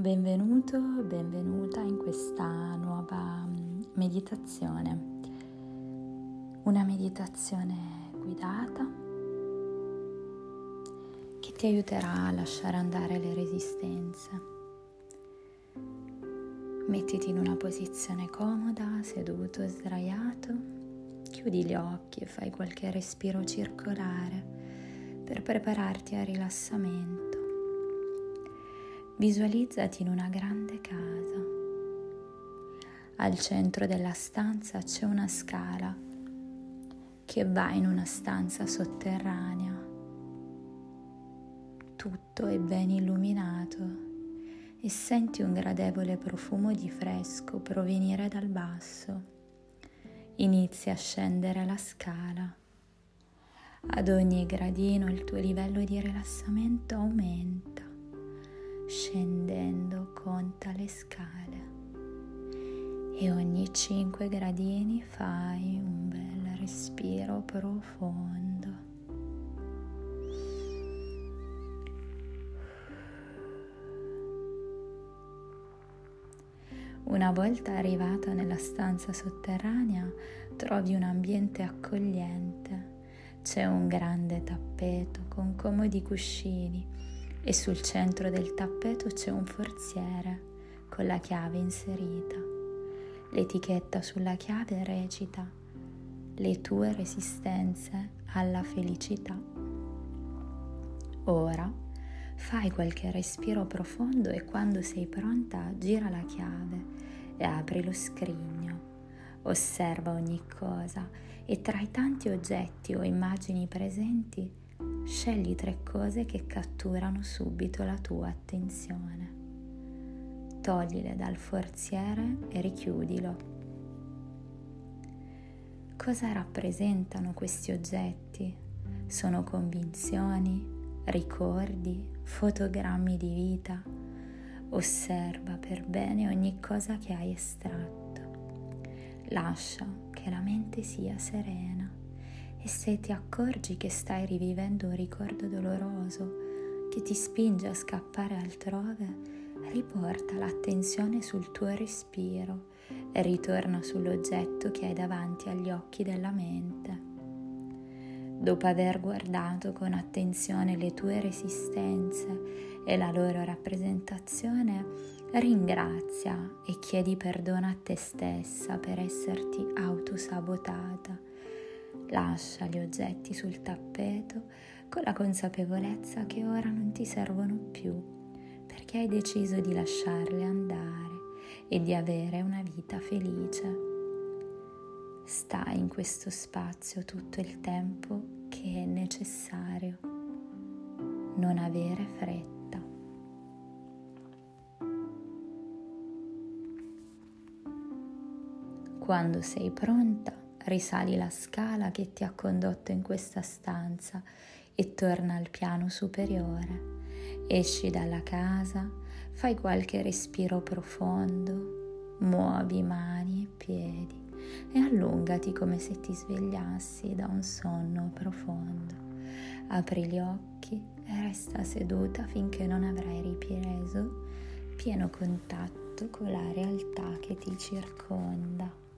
benvenuto, benvenuta in questa nuova mm, meditazione. Una meditazione guidata che ti aiuterà a lasciare andare le resistenze. Mettiti in una posizione comoda, seduto, sdraiato, chiudi gli occhi e fai qualche respiro circolare per prepararti al rilassamento. Visualizzati in una grande casa. Al centro della stanza c'è una scala che va in una stanza sotterranea. Tutto è ben illuminato e senti un gradevole profumo di fresco provenire dal basso. Inizi a scendere la scala. Ad ogni gradino il tuo livello di rilassamento aumenta scendendo conta le scale e ogni 5 gradini fai un bel respiro profondo. Una volta arrivata nella stanza sotterranea trovi un ambiente accogliente. C'è un grande tappeto con comodi cuscini e sul centro del tappeto c'è un forziere con la chiave inserita. L'etichetta sulla chiave recita le tue resistenze alla felicità. Ora fai qualche respiro profondo e quando sei pronta gira la chiave e apri lo scrigno. Osserva ogni cosa e tra i tanti oggetti o immagini presenti Scegli tre cose che catturano subito la tua attenzione. Toglile dal forziere e richiudilo. Cosa rappresentano questi oggetti? Sono convinzioni, ricordi, fotogrammi di vita? Osserva per bene ogni cosa che hai estratto. Lascia che la mente sia serena e se ti accorgi che stai rivivendo un ricordo doloroso che ti spinge a scappare altrove, riporta l'attenzione sul tuo respiro e ritorna sull'oggetto che hai davanti agli occhi della mente. Dopo aver guardato con attenzione le tue resistenze e la loro rappresentazione, ringrazia e chiedi perdono a te stessa per esserti autosabotata Lascia gli oggetti sul tappeto con la consapevolezza che ora non ti servono più perché hai deciso di lasciarle andare e di avere una vita felice. Stai in questo spazio tutto il tempo che è necessario. Non avere fretta. Quando sei pronta, risali la scala che ti ha condotto in questa stanza e torna al piano superiore. Esci dalla casa, fai qualche respiro profondo, muovi mani e piedi e allungati come se ti svegliassi da un sonno profondo. Apri gli occhi e resta seduta finché non avrai ripreso pieno contatto con la realtà che ti circonda.